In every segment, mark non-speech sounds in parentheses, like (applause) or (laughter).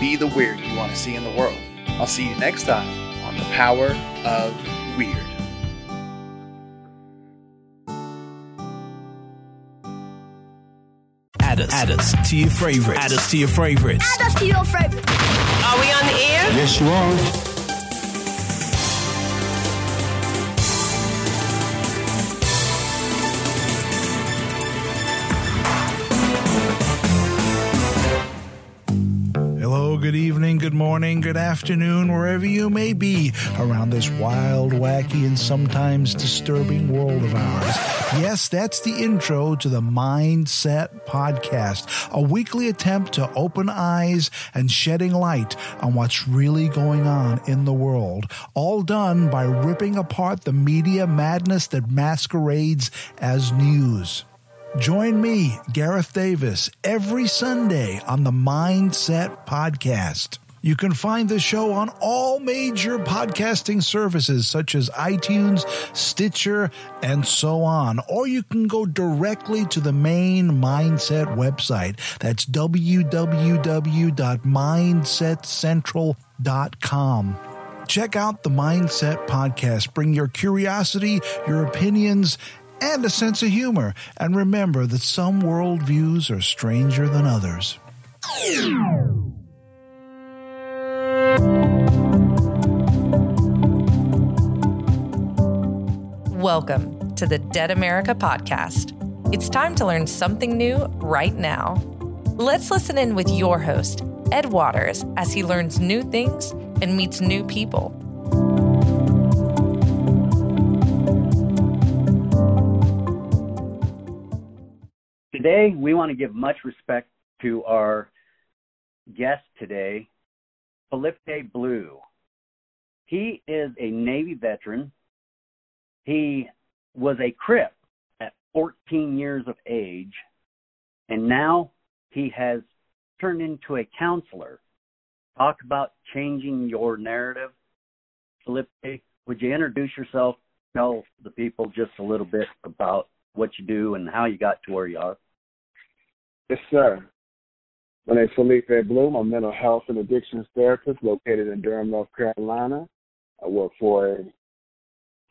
be the weird you want to see in the world. I'll see you next time on The Power of Weird. Add us, add us to your favorites. Add us to your favorites. Add us to your favorite. Are we on the air? Yes, you are. Evening, good morning, good afternoon, wherever you may be around this wild, wacky, and sometimes disturbing world of ours. Yes, that's the intro to the Mindset Podcast, a weekly attempt to open eyes and shedding light on what's really going on in the world, all done by ripping apart the media madness that masquerades as news. Join me, Gareth Davis, every Sunday on the Mindset Podcast. You can find the show on all major podcasting services such as iTunes, Stitcher, and so on. Or you can go directly to the main Mindset website. That's www.mindsetcentral.com. Check out the Mindset Podcast. Bring your curiosity, your opinions, and a sense of humor. And remember that some worldviews are stranger than others. Welcome to the Dead America podcast. It's time to learn something new right now. Let's listen in with your host, Ed Waters, as he learns new things and meets new people. Today, we want to give much respect to our guest today, Felipe Blue. He is a Navy veteran. He was a Crip at 14 years of age, and now he has turned into a counselor. Talk about changing your narrative. Felipe, would you introduce yourself? Tell the people just a little bit about what you do and how you got to where you are. Yes, sir. My name is Felipe Bloom. I'm a mental health and addictions therapist located in Durham, North Carolina. I work for a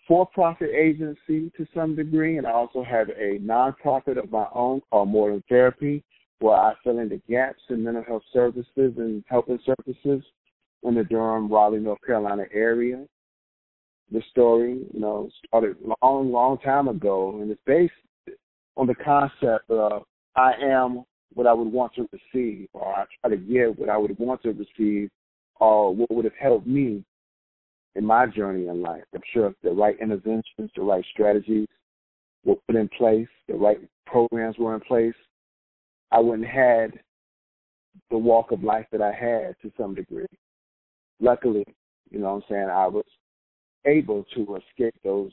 for-profit agency to some degree, and I also have a nonprofit of my own called More Than Therapy, where I fill in the gaps in mental health services and helping services in the Durham, Raleigh, North Carolina area. The story, you know, started long, long time ago, and it's based on the concept of I am what I would want to receive, or I try to get what I would want to receive, or what would have helped me in my journey in life. I'm sure if the right interventions, the right strategies were put in place, the right programs were in place, I wouldn't have had the walk of life that I had to some degree. Luckily, you know what I'm saying, I was able to escape those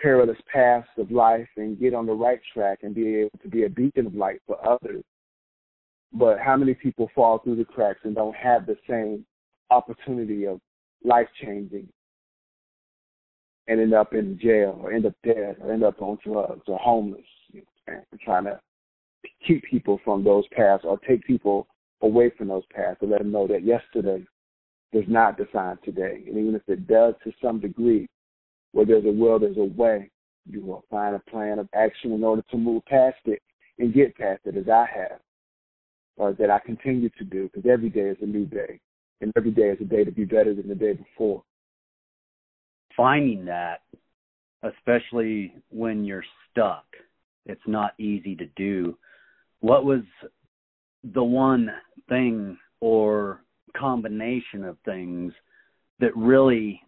perilous paths of life and get on the right track and be able to be a beacon of light for others. But how many people fall through the cracks and don't have the same opportunity of life changing and end up in jail or end up dead or end up on drugs or homeless, you know, trying to keep people from those paths or take people away from those paths and let them know that yesterday does not define today. And even if it does to some degree, where there's a will, there's a way. You will find a plan of action in order to move past it and get past it as I have, or that I continue to do, because every day is a new day, and every day is a day to be better than the day before. Finding that, especially when you're stuck, it's not easy to do. What was the one thing or combination of things that really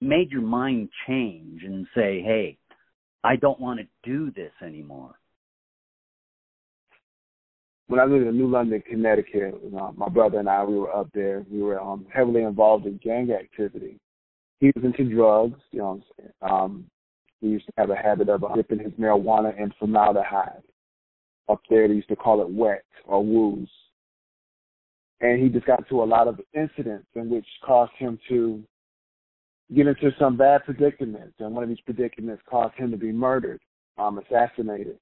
made your mind change and say, hey, I don't want to do this anymore? when I lived in New London, Connecticut, you know, my brother and I, we were up there. We were um, heavily involved in gang activity. He was into drugs. You know, um, he used to have a habit of dipping his marijuana in formaldehyde. Up there, they used to call it wet or woos. And he just got into a lot of incidents in which caused him to get into some bad predicaments. And one of these predicaments caused him to be murdered, um, assassinated.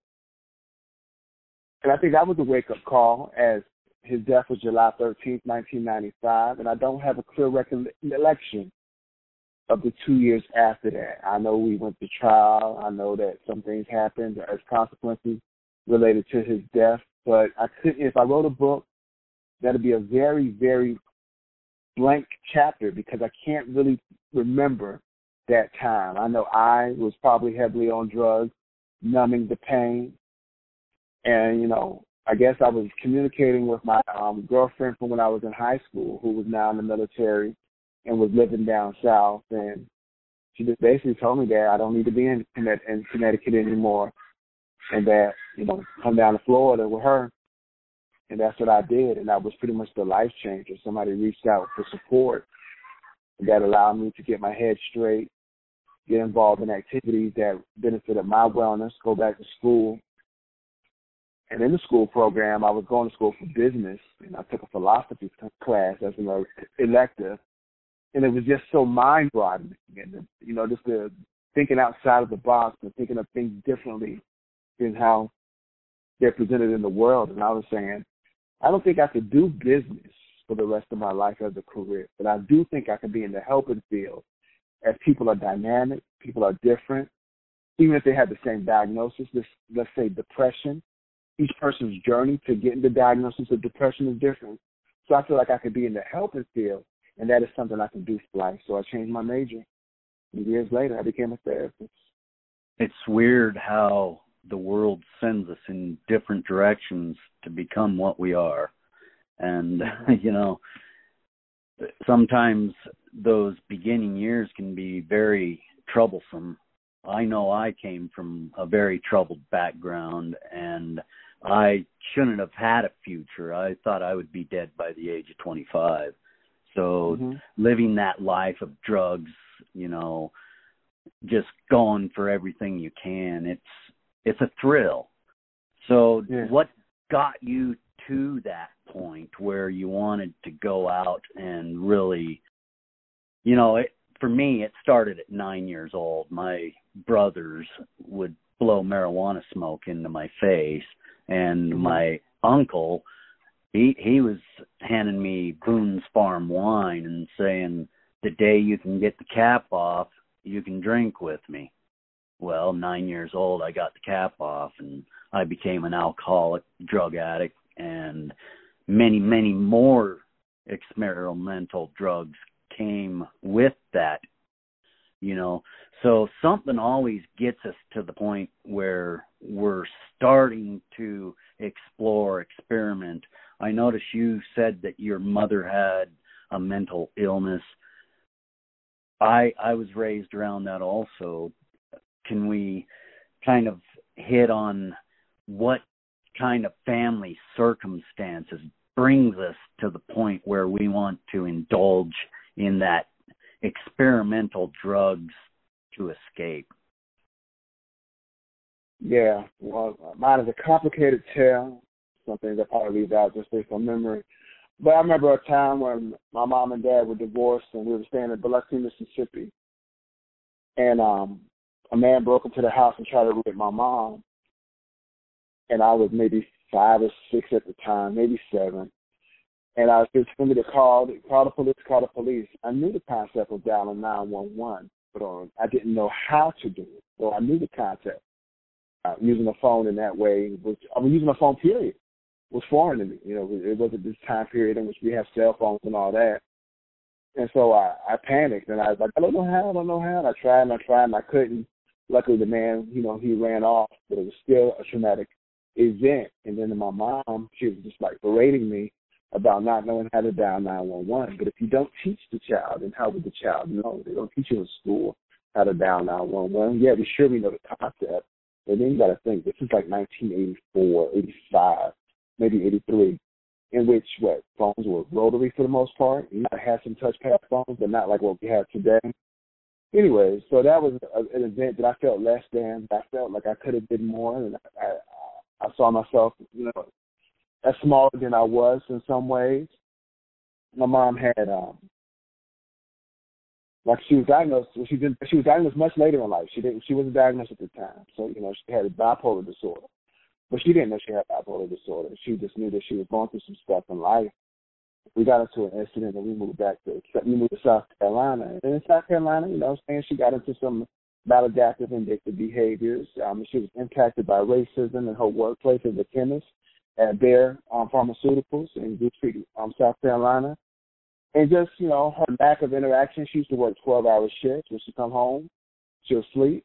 And I think that was a wake up call as his death was July 13th, 1995. And I don't have a clear recollection of the two years after that. I know we went to trial. I know that some things happened as consequences related to his death. But I couldn't, if I wrote a book, that'd be a very, very blank chapter because I can't really remember that time. I know I was probably heavily on drugs, numbing the pain. And, you know, I guess I was communicating with my um, girlfriend from when I was in high school, who was now in the military and was living down south. And she just basically told me that I don't need to be in, in Connecticut anymore, and that you know come down to Florida with her. And that's what I did, and that was pretty much the life changer. Somebody reached out for support that allowed me to get my head straight, get involved in activities that benefited my wellness, go back to school. And in the school program, I was going to school for business, and I took a philosophy class as an elective and it was just so mind boggling. And you know, just the thinking outside of the box and thinking of things differently than how they're presented in the world. And I was saying, I don't think I could do business for the rest of my life as a career, but I do think I could be in the helping field as people are dynamic, people are different. Even if they have the same diagnosis, let's, let's say depression, each person's journey to getting the diagnosis of depression is different. So I feel like I could be in the helping field and that is something I can do for life. So I changed my major. And years later, I became a therapist. It's weird how the world sends us in different directions to become what we are. And, (laughs) you know, sometimes those beginning years can be very troublesome. I know I came from a very troubled background and I shouldn't have had a future. I thought I would be dead by the age of 25. So mm-hmm. living that life of drugs, you know, just going for everything you can, it's it's a thrill. So yeah. what got you to that point where you wanted to go out and really you know, it for me it started at 9 years old. My brothers would blow marijuana smoke into my face and mm-hmm. my uncle he he was handing me Boone's Farm wine and saying, "The day you can get the cap off, you can drink with me." Well, nine years old, I got the cap off, and I became an alcoholic, drug addict, and many, many more experimental drugs came with that. You know, so something always gets us to the point where we're starting to explore, experiment I noticed you said that your mother had a mental illness. I I was raised around that also. Can we kind of hit on what kind of family circumstances brings us to the point where we want to indulge in that experimental drugs to escape? Yeah, well, mine is a complicated tale some things I probably leave out just based on memory. But I remember a time when my mom and dad were divorced and we were staying in Biloxi, Mississippi. And um a man broke into the house and tried to rape my mom. And I was maybe five or six at the time, maybe seven. And I was just me to call, call the police, call the police. I knew the concept of dialing 911, but um, I didn't know how to do it. So I knew the concept. Uh, using the phone in that way was I was using the phone period was foreign to me. You know, it wasn't this time period in which we have cell phones and all that. And so I, I panicked and I was like, I don't know how, I don't know how. And I tried and I tried and I couldn't. Luckily, the man, you know, he ran off, but it was still a traumatic event. And then my mom, she was just like berating me about not knowing how to dial 911. But if you don't teach the child, then how would the child know? They don't teach you in school how to dial 911. Yeah, we sure we know the concept. But then you got to think, this is like 1984, 85 maybe 83, in which what phones were rotary for the most part. You might have some touchpad phones, but not like what we have today. Anyway, so that was a, an event that I felt less than. I felt like I could have did more, and I, I, I saw myself, you know, as smaller than I was in some ways. My mom had um like she was diagnosed she did she was diagnosed much later in life. She didn't she wasn't diagnosed at the time. So, you know, she had a bipolar disorder. But she didn't know she had bipolar disorder. She just knew that she was going through some stuff in life. We got into an incident and we moved back to we moved to South Carolina. And in South Carolina, you know I'm saying, she got into some maladaptive and addictive behaviors. Um, she was impacted by racism in her workplace as a chemist at Bayer um, Pharmaceuticals in Goose Creek, um, South Carolina. And just, you know, her lack of interaction. She used to work 12 hour shifts. When she come home, she would sleep.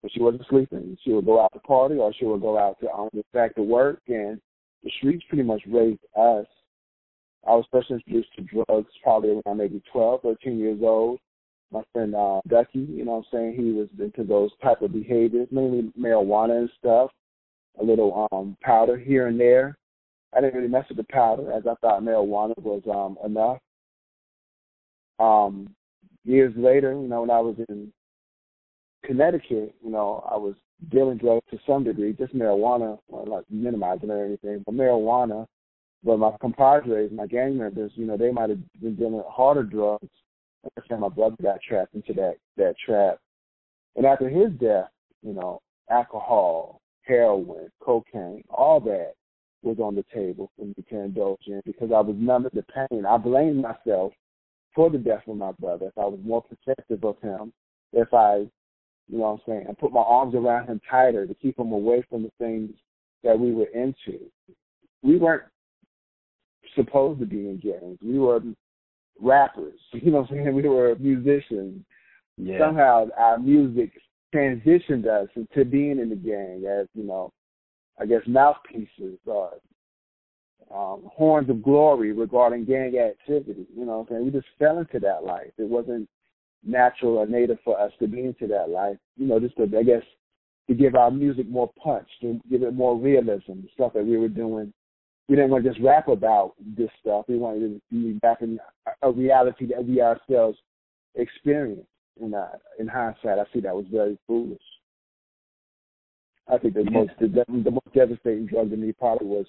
When she wasn't sleeping, she would go out to party or she would go out to um, back to work. And the streets pretty much raised us. I was first introduced to drugs probably around maybe 12, 13 years old. My friend uh, Ducky, you know what I'm saying, he was into those type of behaviors, mainly marijuana and stuff, a little um powder here and there. I didn't really mess with the powder as I thought marijuana was um enough. Um years later, you know, when I was in Connecticut, you know, I was dealing drugs to some degree, just marijuana, not minimizing or anything, but marijuana. But my compadres, my gang members, you know, they might have been dealing harder drugs. How my brother got trapped into that that trap. And after his death, you know, alcohol, heroin, cocaine, all that was on the table for me to indulge in because I was numb to the pain. I blamed myself for the death of my brother. If I was more protective of him, if I, you know what I'm saying, and put my arms around him tighter to keep him away from the things that we were into. We weren't supposed to be in gangs. We were rappers. (laughs) You know what I'm saying? We were musicians. Yeah. Somehow our music transitioned us into being in the gang as, you know, I guess, mouthpieces or um, horns of glory regarding gang activity. You know, what I'm saying? we just fell into that life. It wasn't natural or native for us to be into that life. You know, just to, I guess, to give our music more punch, to give it more realism, the stuff that we were doing. We didn't want to just rap about this stuff. We wanted to be back in a reality that we ourselves experienced. And uh, in hindsight, I see that was very foolish. I think the most the, the most devastating drug to me probably was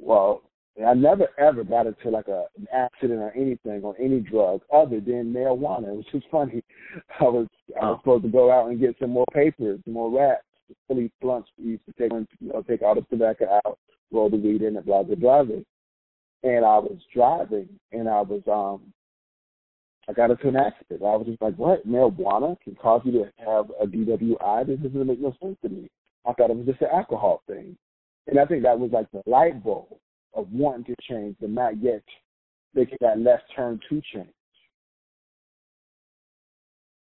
well, I never ever got into like a an accident or anything on any drug other than marijuana, which is funny. (laughs) I was I was supposed to go out and get some more papers, more wraps, Philly blunts we used to take you know, take all the tobacco out, roll the weed in and blah blah blah. And I was driving and I was um I got into an accident. I was just like, what? Marijuana can cause you to have a DWI? This doesn't make no sense to me. I thought it was just an alcohol thing. And I think that was like the light bulb of wanting to change, but not yet making that left turn to change.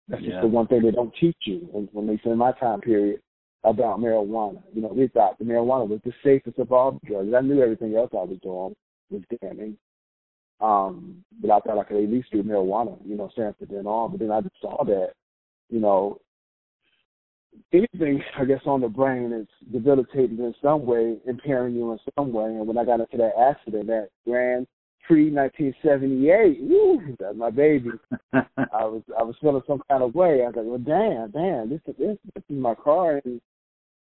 That's yeah. just the one thing they don't teach you when, when they say my time period about marijuana. You know, we thought the marijuana was the safest of all drugs. I knew everything else I was doing was damning. Um, but I thought I could at least do marijuana, you know, Sanford then on. But then I just saw that, you know, anything, I guess, on the brain is debilitating in some way, impairing you in some way. And when I got into that accident, that Grand Prix 1978, woo, that's my baby. (laughs) I was I was feeling some kind of way. I was like, well, damn, damn, this is this, this is my car, and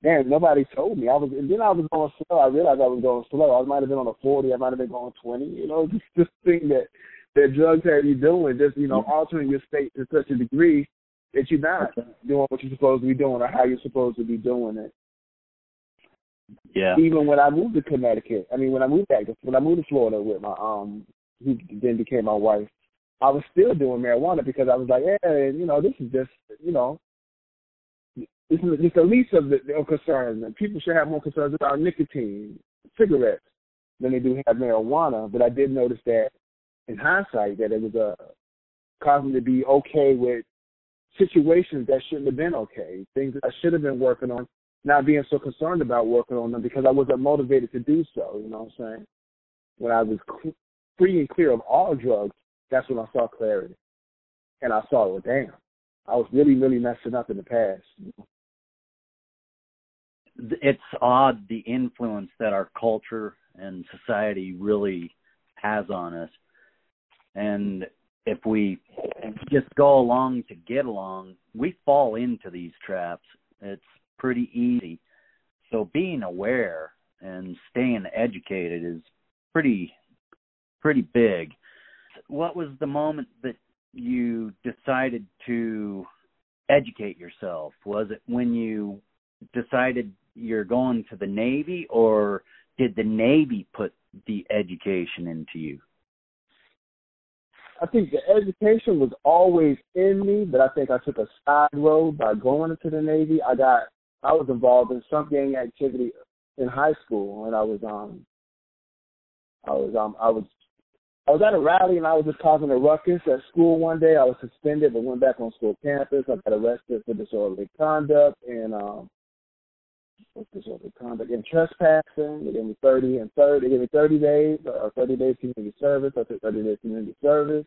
damn, nobody told me. I was, and then I was going slow. I realized I was going slow. I might have been on a 40. I might have been going 20. You know, (laughs) just this thing that that drugs have you doing, just you know, altering your state to such a degree that you're not doing what you're supposed to be doing or how you're supposed to be doing it. Yeah. Even when I moved to Connecticut, I mean, when I moved back, when I moved to Florida with my um, who then became my wife, I was still doing marijuana because I was like, yeah, you know, this is just, you know, is just the least of the, the concerns. And people should have more concerns about nicotine, cigarettes, than they do have marijuana. But I did notice that in hindsight that it was uh, caused me to be okay with situations that shouldn't have been okay, things that I should have been working on, not being so concerned about working on them because I wasn't motivated to do so. You know what I'm saying? When I was free and clear of all drugs, that's when I saw clarity, and I saw, well, damn, I was really, really messing up in the past. it's odd the influence that our culture and society really has on us. And if we just go along to get along, we fall into these traps. It's pretty easy. So being aware and staying educated is pretty pretty big. What was the moment that you decided to educate yourself? Was it when you decided you're going to the Navy or did the Navy put the education into you? I think the education was always in me, but I think I took a side road by going into the Navy. I got I was involved in some gang activity in high school and I was um I was um I was I was at a rally and I was just causing a ruckus at school one day. I was suspended but went back on school campus. I got arrested for disorderly conduct and um what's disorderly conduct and trespassing. They gave me thirty and thirty they gave me thirty days or uh, thirty days community service. I took thirty days community service.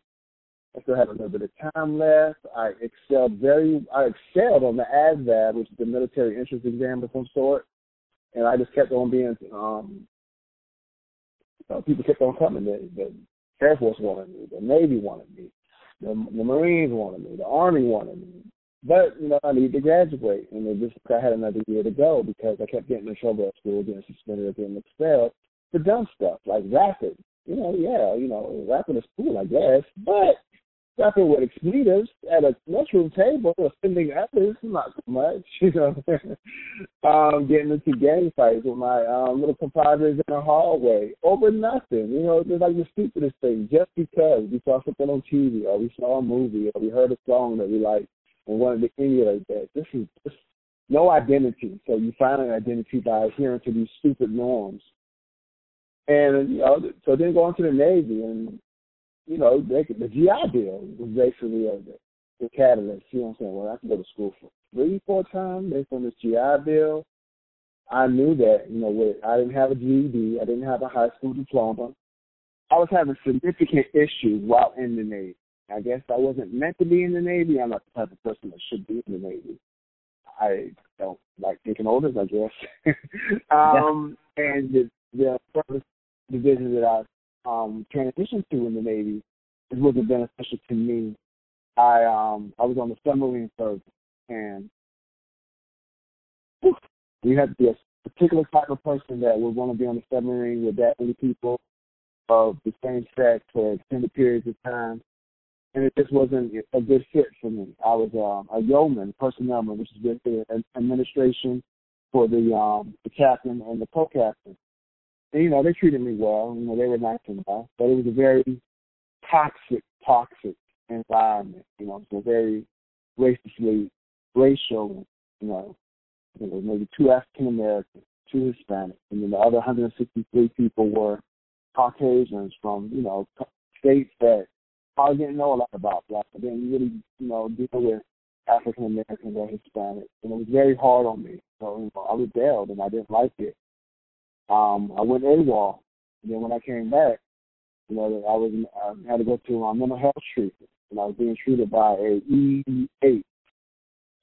I still had a little bit of time left. I excelled very I excelled on the ASVAB, which is the military entrance exam of some sort. And I just kept on being um people kept on coming. The, the Air Force wanted me. The Navy wanted me. The, the Marines wanted me. The Army wanted me. But, you know, I needed to graduate. And it just, I had another year to go because I kept getting in trouble at school, getting suspended, getting expelled for dumb stuff like rapping. You know, yeah, you know, rapping is cool, I guess. But rapping with expletives at a lunchroom table, offending others, not so much, (laughs) you know. um, getting into gang fights with my um, little compadres in the hallway over nothing, you know, just like the stupidest thing, just because we saw something on TV or we saw a movie or we heard a song that we liked and wanted to emulate that. This is just no identity. So you find an identity by adhering to these stupid norms. And you know, so then going to the Navy and you know, they could, the GI Bill was basically uh, the, the catalyst. You know what I'm saying? Well, I can go to school for three, four times based on this GI Bill. I knew that, you know, with, I didn't have a GED. I didn't have a high school diploma. I was having significant issues while in the Navy. I guess I wasn't meant to be in the Navy. I'm not the type of person that should be in the Navy. I don't like taking orders, I guess. (laughs) um, yeah. And the, the first division that I um, transitioned to in the Navy is wasn't beneficial to me. I um I was on the submarine service and whew, you had to be a particular type of person that would want to be on the submarine with that many people of the same sex for extended periods of time. And it just wasn't a good fit for me. I was um, a yeoman, personnel, which is with the administration for the um, the captain and the co-captain you know, they treated me well. You know, they were nice enough, but it was a very toxic, toxic environment. You know, so very racistly racial. You know, there was maybe two African Americans, two Hispanics, and then the other 163 people were Caucasians from you know states that I didn't know a lot about black. I didn't really you know deal with African Americans or Hispanics, and it was very hard on me. So you know, I rebelled, and I didn't like it. Um, I went AWOL. And then when I came back, you know, I was I had to go to my mental health treatment, and I was being treated by a E8,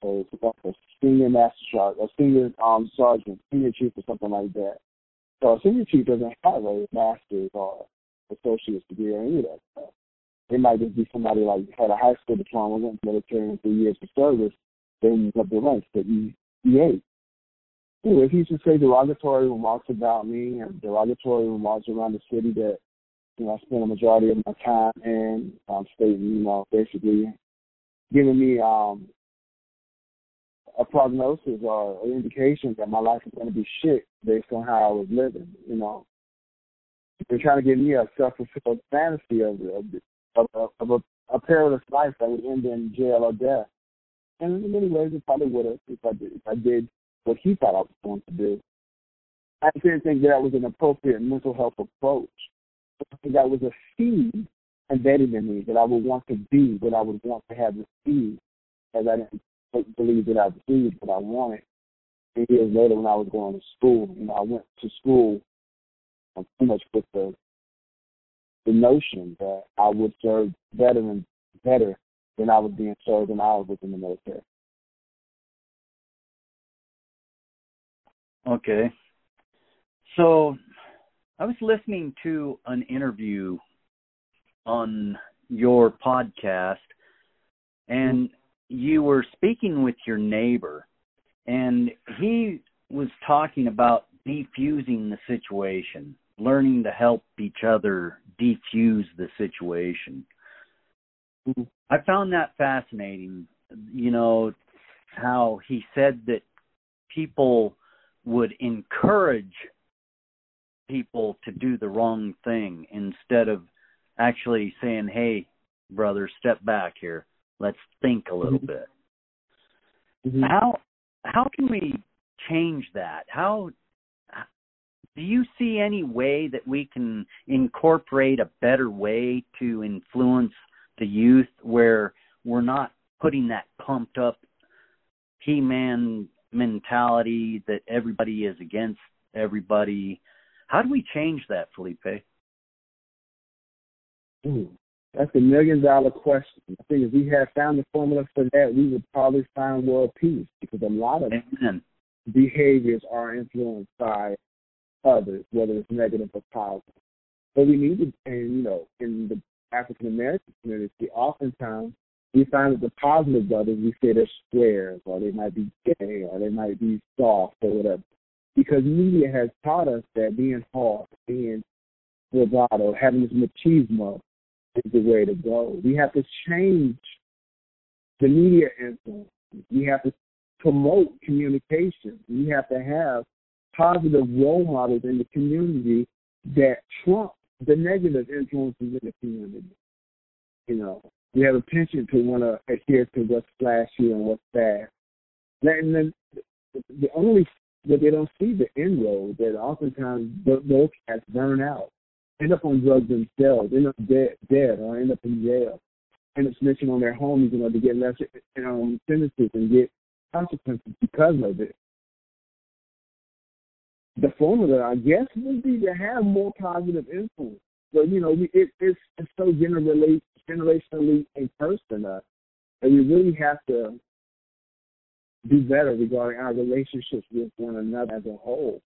so it's a senior master sergeant, a senior um sergeant, senior chief, or something like that. So a senior chief doesn't have a master's or associate's degree or any of that stuff. They might just be somebody like had a high school diploma, went to military three years of service, then up the ranks to E E8 if he should say derogatory remarks about me and derogatory remarks around the city that you know I spend a majority of my time in, um, stating you know basically giving me um a prognosis or an indication that my life is going to be shit based on how I was living. You know, they're trying to give me a self-fulfilled fantasy of of, of, of a, a perilous life that would end in jail or death. And in many ways, it probably would have if I did if I did what he thought I was going to do. I didn't think that was an appropriate mental health approach. I think that was a seed embedded in me that I would want to be, that I would want to have seed, as I didn't believe that I received what I wanted. And years later, when I was going to school, you know, I went to school um, pretty much with the the notion that I would serve better and better than I was being served when I was in the military. Okay. So I was listening to an interview on your podcast and you were speaking with your neighbor and he was talking about defusing the situation, learning to help each other defuse the situation. Mm-hmm. I found that fascinating. You know, how he said that people would encourage people to do the wrong thing instead of actually saying, "Hey, brother, step back here. Let's think a little Mhm. bit." Mhm. How how can we change that? How do you see any way that we can incorporate a better way to influence the youth where we're not putting that pumped up He-Man mentality that everybody is against everybody? How do we change that, Felipe? Ooh, that's a million dollar question. I think if we had found the formula for that, we would probably find world peace because a lot of Amen. behaviors are influenced by others, whether it's negative or positive. But we need to, and you know, in the African American community, oftentimes we find that the positive brothers, we say they're squares, or they might be gay, or they might be soft, or whatever. Because media has taught us that being hard, being bravado, having this machismo is the way to go. We have to change the media influence. We have to promote communication. We have to have positive role models in the community that trump the negative influences in the community. You know, we have a penchant to want to adhere to what's flashy and what's fast. And then the only that they don't see the inroad that oftentimes those cats burn out, end up on drugs themselves, end up dead, dead or end up in jail, end up snitching on their homies, you know, to get less um, sentences and get consequences because of it. The formula, I guess, would be to have more positive influence. So you know, it, it's it's so generally generationally immersed in us that we really have to do better regarding our relationships with one another as a whole.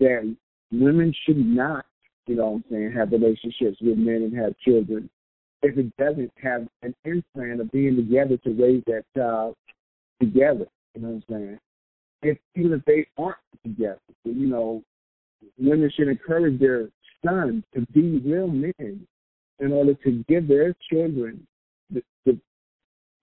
That women should not, you know what I'm saying, have relationships with men and have children if it doesn't have an implant of being together to raise that child together. You know what I'm saying? If even if they aren't together, you know, women should encourage their sons to be real men in order to give their children the, the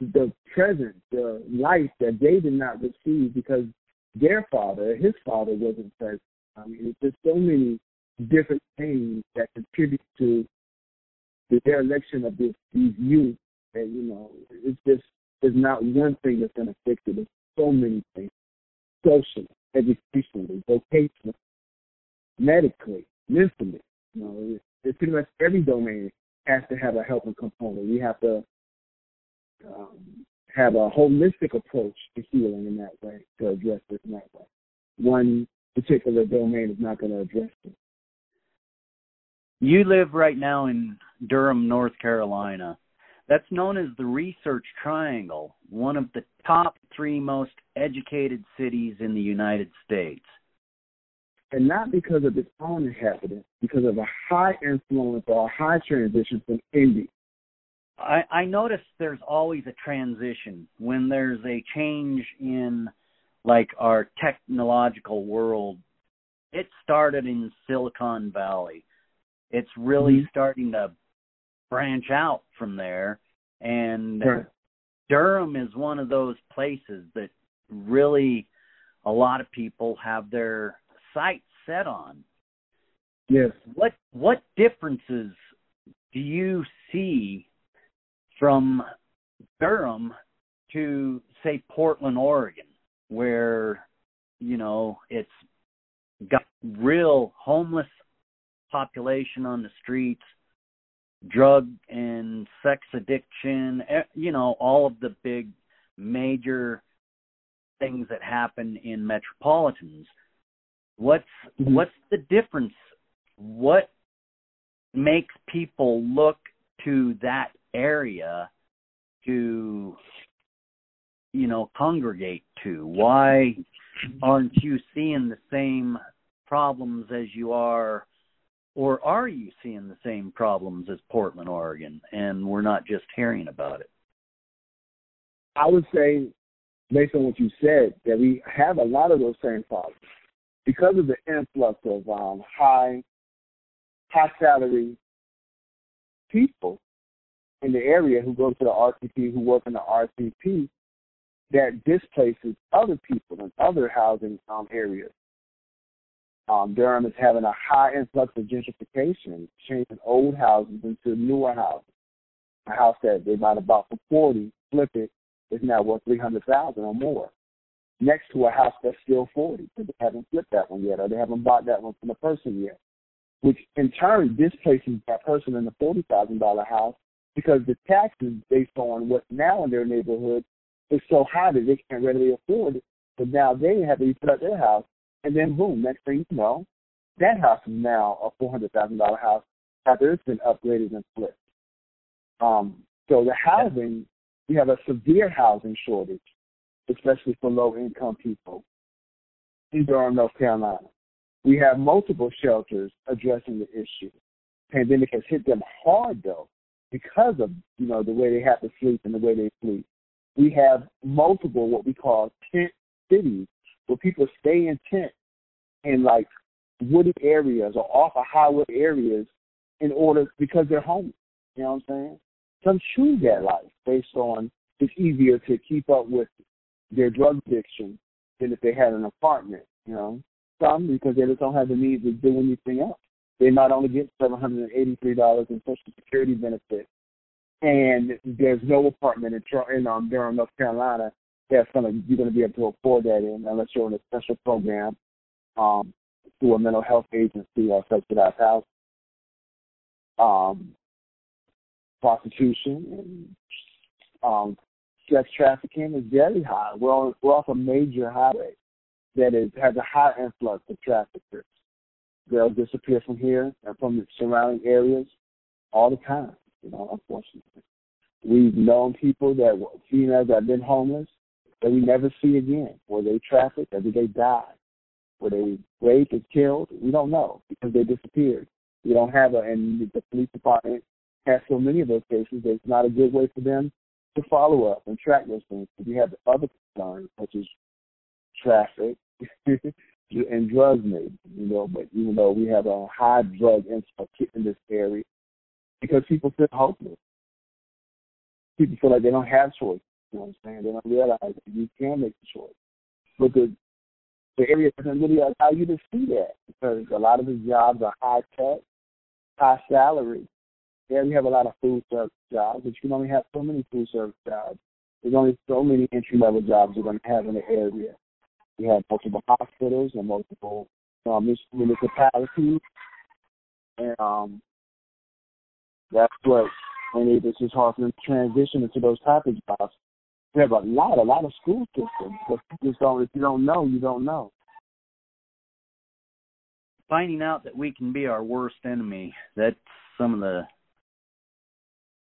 the present, the life that they did not receive because their father, his father, wasn't present. I mean, there's just so many different things that contribute to the dereliction of this these youth. And you know, it's just there's not one thing that's going to fix it. There's so many things, socially, educationally, vocationally, medically, mentally. You know, it's pretty much every domain has to have a helping component. We have to um, have a holistic approach to healing in that way, to address this in that way. One particular domain is not going to address it. You live right now in Durham, North Carolina. That's known as the Research Triangle, one of the top three most educated cities in the United States. And not because of its own inhabitants, because of a high influence or a high transition from India. I, I notice there's always a transition when there's a change in like our technological world. It started in Silicon Valley. It's really Mhm. starting to branch out from there and Right. Durham is one of those places that really a lot of people have their sights set on. Yes. What what differences do you see from Durham to say Portland, Oregon, where you know it's got real homeless population on the streets, drug and sex addiction, eh, you know, all of the big major things that happen in metropolitans. What's Mhm. what's the difference? What makes people look to that area to you know congregate to? Why aren't you seeing the same problems as you are or are you seeing the same problems as Portland, Oregon, and we're not just hearing about it? I would say, based on what you said, that we have a lot of those same problems because of the influx of um, high, high salary people in the area who go to the RTP, who work in the RTP, that displaces other people in other housing um, areas. Um, Durham is having a high influx of gentrification, changing old houses into newer houses. A house that they might have bought for forty, flip it, is now worth three hundred thousand or more. Next to a house that's still forty, because they haven't flipped that one yet, or they haven't bought that one from the person yet. Which in turn displaces that person in the forty thousand dollar house because the taxes based on what's now in their neighborhood is so high that they can't readily afford it. But now they have to put up their house, and then boom, next thing you know, that house is now a four hundred thousand dollar house after it's been upgraded and flipped. Um, so the housing, we have a severe housing shortage, especially for low income people in Durham, North Carolina. We have multiple shelters addressing the issue. Pandemic has hit them hard though, because of you know the way they have to sleep and the way they sleep. We have multiple what we call tent cities where people stay in tents in like wooded areas or off of highway areas in order because they're homeless. You know what I'm saying? Some choose that life based on it's easier to keep up with their drug addiction than if they had an apartment. You know, some because they just don't have the means to do anything else. They not only get seven hundred and eighty-three dollars in Social Security benefits, and there's no apartment in, in um, Durham, North Carolina that's gonna you're gonna be able to afford that in unless you're in a special program um, through a mental health agency or subsidized house. Um, prostitution and um, sex trafficking is very high. We're, on, we're off a major highway that is has a high influx of traffickers. They'll disappear from here and from the surrounding areas all the time. You know, unfortunately, we've known people that females that have been homeless that we never see again, where they traffic, or did they die, where they raped and killed. We don't know because they disappeared. We don't have a, and the police department has so many of those cases. There's not a good way for them to follow up and track those things. We have the other concerns such as traffic (laughs) and drugs, maybe you know. But even though we have a high drug influx in this area, because people feel hopeless, people feel like they don't have choice. You know what I'm saying? They don't realize that you can make the choice. But the the area doesn't really allow you to see that because a lot of the jobs are high tech, high salary. Yeah, we have a lot of food service jobs, but you can only have so many food service jobs. There's only so many entry level jobs you're going to have in the area. We have multiple hospitals and multiple um, municipalities, and um, that's what and it's just hard for them to transition into those type of jobs we have a lot, a lot of school systems, but just don't. If you don't know, you don't know. Finding out that we can be our worst enemy, that's some of the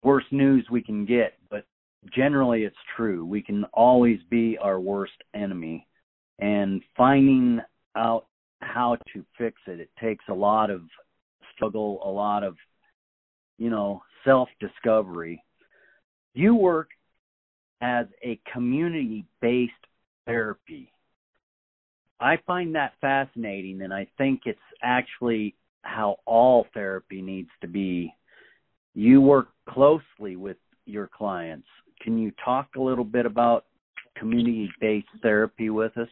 worst news we can get, but generally it's true. We can always be our worst enemy. And finding out how to fix it, it takes a lot of struggle, a lot of, you know, self discovery. You work as a community based therapy. I find that fascinating, and I think it's actually how all therapy needs to be. You work closely with your clients. Can you talk a little bit about community based therapy with us?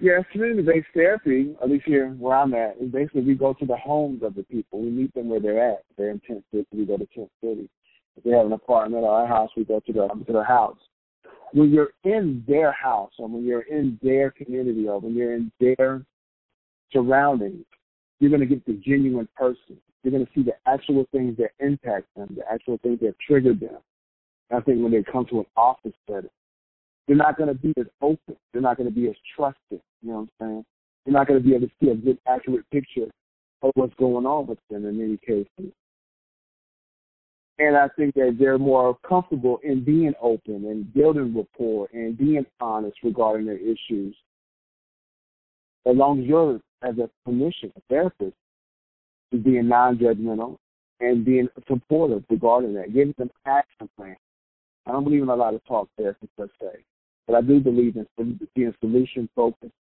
Yeah, community based therapy, at least here where I'm at, is basically we go to the homes of the people. We meet them where they're at. They're in Tent City, we go to Tent City. If they have an apartment or a house, we go to the to house. When you're in their house, or when you're in their community, or when you're in their surroundings, you're going to get the genuine person. You're going to see the actual things that impact them, the actual things that trigger them. I think when they come to an office setting, they're not going to be as open. They're not going to be as trusted. You know what I'm saying? You're not going to be able to see a good, accurate picture of what's going on with them in many cases. And I think that they're more comfortable in being open and building rapport and being honest regarding their issues. As long as you're, as a clinician, a therapist, is being non-judgmental and being supportive regarding that, giving them action plans. I don't believe in a lot of talk therapy per se, but I do believe in being solution focused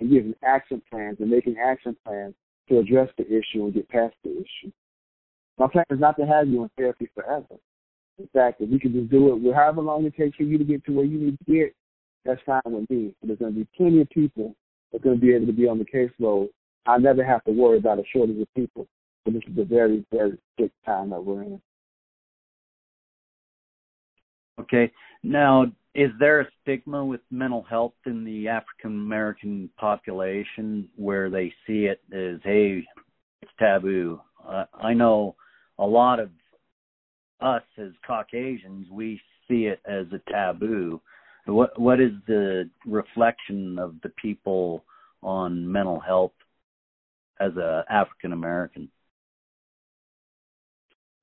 and giving action plans and making action plans to address the issue and get past the issue. My plan is not to have you in therapy forever. In fact, if we can just do it, however long it takes for you to get to where you need to get, that's fine with me. But there's going to be plenty of people that's going to be able to be on the caseload. I never have to worry about a shortage of people. But this is a very, very sick time that we're in. Okay. Now, is there a stigma with mental health in the African American population where they see it as, hey, it's taboo? Uh, I know a lot of us as Caucasians, we see it as a taboo. What what is the reflection of the people on mental health as a African American?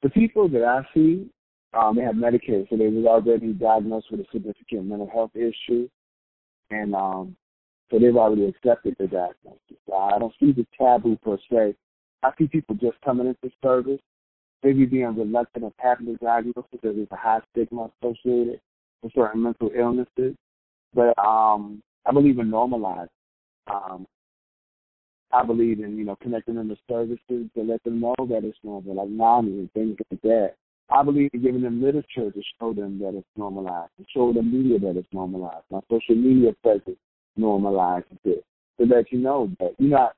The people that I see, um, they have Medicaid, so they were already diagnosed with a significant mental health issue, and um, so they've already accepted the diagnosis. So I don't see the taboo per se. I see people just coming into service maybe being reluctant of having the diagnosis because there's a high stigma associated with certain mental illnesses. But um, I believe in normalizing. Um, I believe in you know connecting them to services to let them know that it's normal, like NAMI and things like that. I believe in giving them literature to show them that it's normalized, to show the media that it's normalized. My social media presence normalizes it to let you know that you're not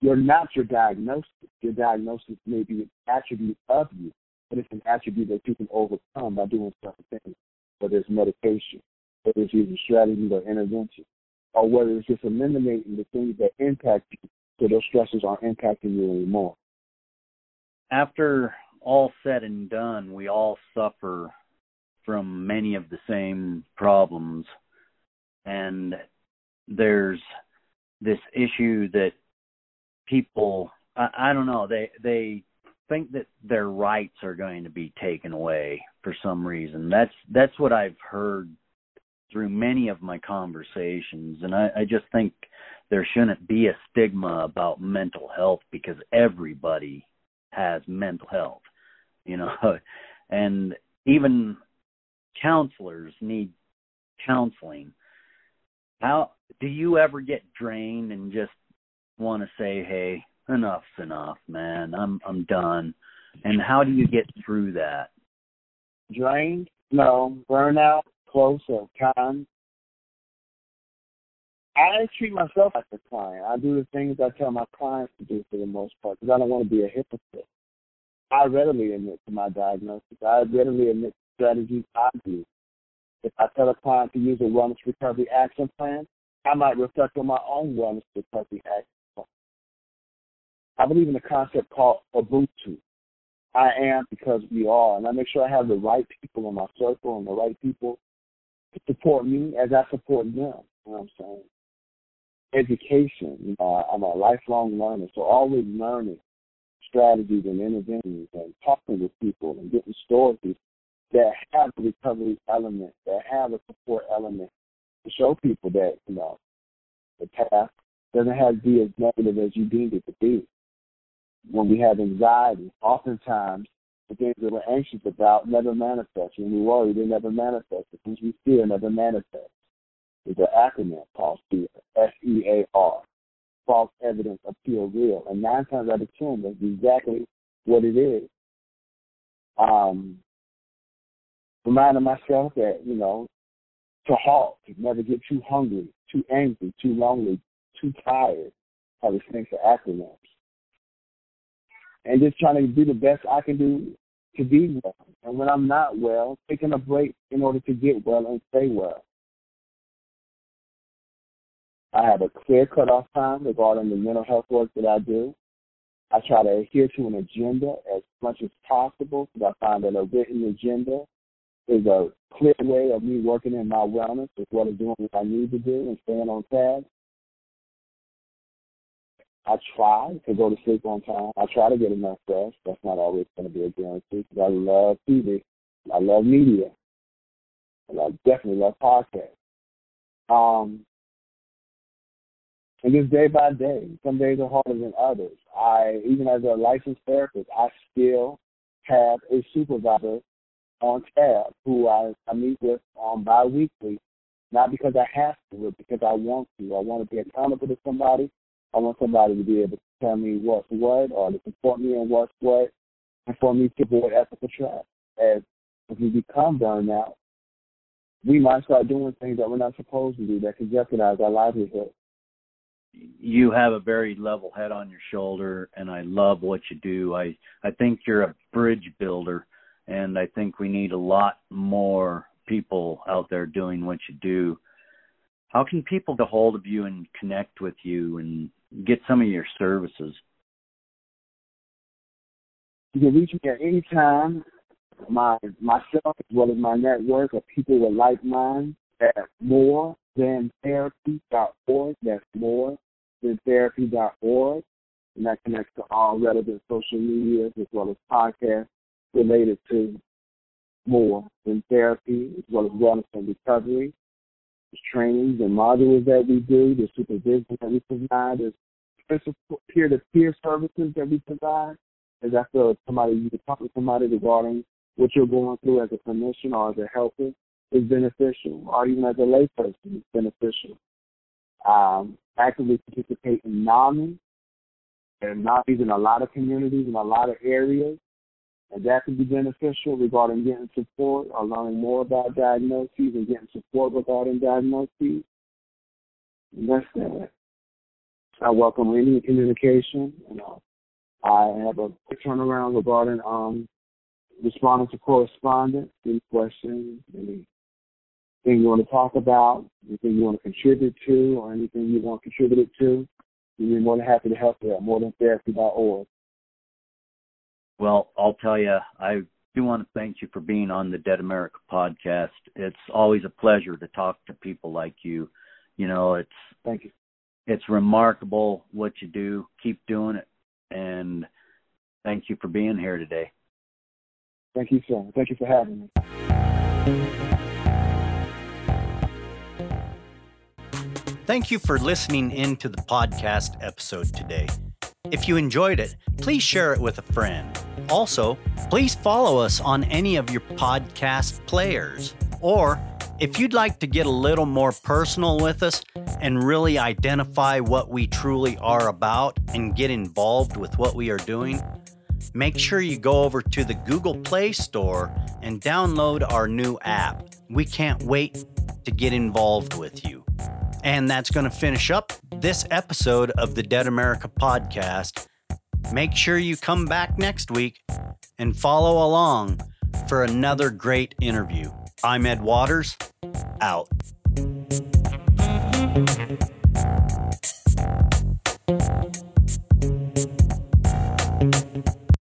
you're not your diagnosis. Your diagnosis may be an attribute of you, but it's an attribute that you can overcome by doing certain things, whether it's medication, whether it's using strategies or intervention, or whether it's just eliminating the things that impact you so those stresses aren't impacting you anymore. After all said and done, we all suffer from many of the same problems. And there's this issue that people I, I don't know they they think that their rights are going to be taken away for some reason. That's that's what I've heard through many of my conversations, and I, I just think there shouldn't be a stigma about mental health because everybody has mental health, you know, (laughs) and even counselors need counseling. How do you ever get drained and just want to say, "Hey, enough's enough, man. I'm I'm done." And how do you get through that? Drained? No. Burnout? Close or kind? I treat myself like a client. I do the things I tell my clients to do for the most part because I don't want to be a hypocrite. I readily admit to my diagnosis. I readily admit strategies I use. If I tell a client to use a wellness recovery action plan, I might reflect on my own wellness recovery action I believe in a concept called Ubuntu. I am because we are, and I make sure I have the right people in my circle and the right people to support me as I support them. You know what I'm saying? Education. I'm a lifelong learner, so always learning strategies and interventions and talking with people and getting stories that have a recovery element, that have a support element to show people that, you know, the path doesn't have to be as negative as you deemed it to be when we have anxiety, oftentimes the things that we're anxious about never manifest. When we worry, they never manifest. The things we fear never manifest. There's an acronym called FEAR, F-E-A-R. False evidence appear real. And nine times out of ten, that's exactly what it is. Um, reminding myself that, you know, to halt, to never get too hungry, too angry, too lonely, too tired. All these things are acronyms and just trying to do the best I can do to be well. And when I'm not well, taking a break in order to get well and stay well. I have a clear cutoff time regarding the mental health work that I do. I try to adhere to an agenda as much as possible because I find that a written agenda is a clear way of me working in my wellness as well as doing what I need to do and staying on task. I try to go to sleep on time. I try to get enough rest. That's not always going to be a guarantee. Because I love TV. I love media. And I definitely love podcasts. Um, and just day by day, some days are harder than others. I, even as a licensed therapist, I still have a supervisor on tab who I, I meet with um, bi-weekly, not because I have to, but because I want to. I want to be accountable to somebody. I want somebody to be able to tell me what's what or to support me in what's what and for me to avoid ethical traps. As if we become burned out, we might start doing things that we're not supposed to do that could jeopardize our livelihood you have a very level head on your shoulder and I love what you do. I I think you're a bridge builder and I think we need a lot more people out there doing what you do. How can people get hold of you and connect with you and get some of your services? You can reach me at any time. My myself as well as my network of people with like minds at more than therapy.org. That's more than therapy.org, and that connects to all relevant social media as well as podcasts related to more than therapy, as well as wellness and recovery. There's trainings and modules that we do, the supervision that we provide, there's peer-to-peer services that we provide. As I feel somebody you can talk to somebody regarding what you're going through as a clinician or as a helper is beneficial, or even as a layperson is beneficial. Um, actively participate in NAMI. and NAMIs in a lot of communities, in a lot of areas. And that can be beneficial regarding getting support or learning more about diagnoses and getting support regarding diagnoses. And that's that. I welcome any communication. You know, I have a turnaround regarding um, responding to correspondence, any questions, anything you want to talk about, anything you want to contribute to, or anything you want contributed to, we'd be more than happy to help you at moretherapy.org. Well, I'll tell you, I do want to thank you for being on the Dead America podcast. It's always a pleasure to talk to people like you. You know, it's thank you. It's remarkable what you do. Keep doing it, and thank you for being here today. Thank you, sir. Thank you for having me. Thank you for listening in to the podcast episode today. If you enjoyed it, please share it with a friend. Also, please follow us on any of your podcast players. Or, if you'd like to get a little more personal with us and really identify what we truly are about and get involved with what we are doing, make sure you go over to the Google Play Store and download our new app. We can't wait to get involved with you. And that's going to finish up this episode of the Dead America podcast. Make sure you come back next week and follow along for another great interview. I'm Ed Waters, out.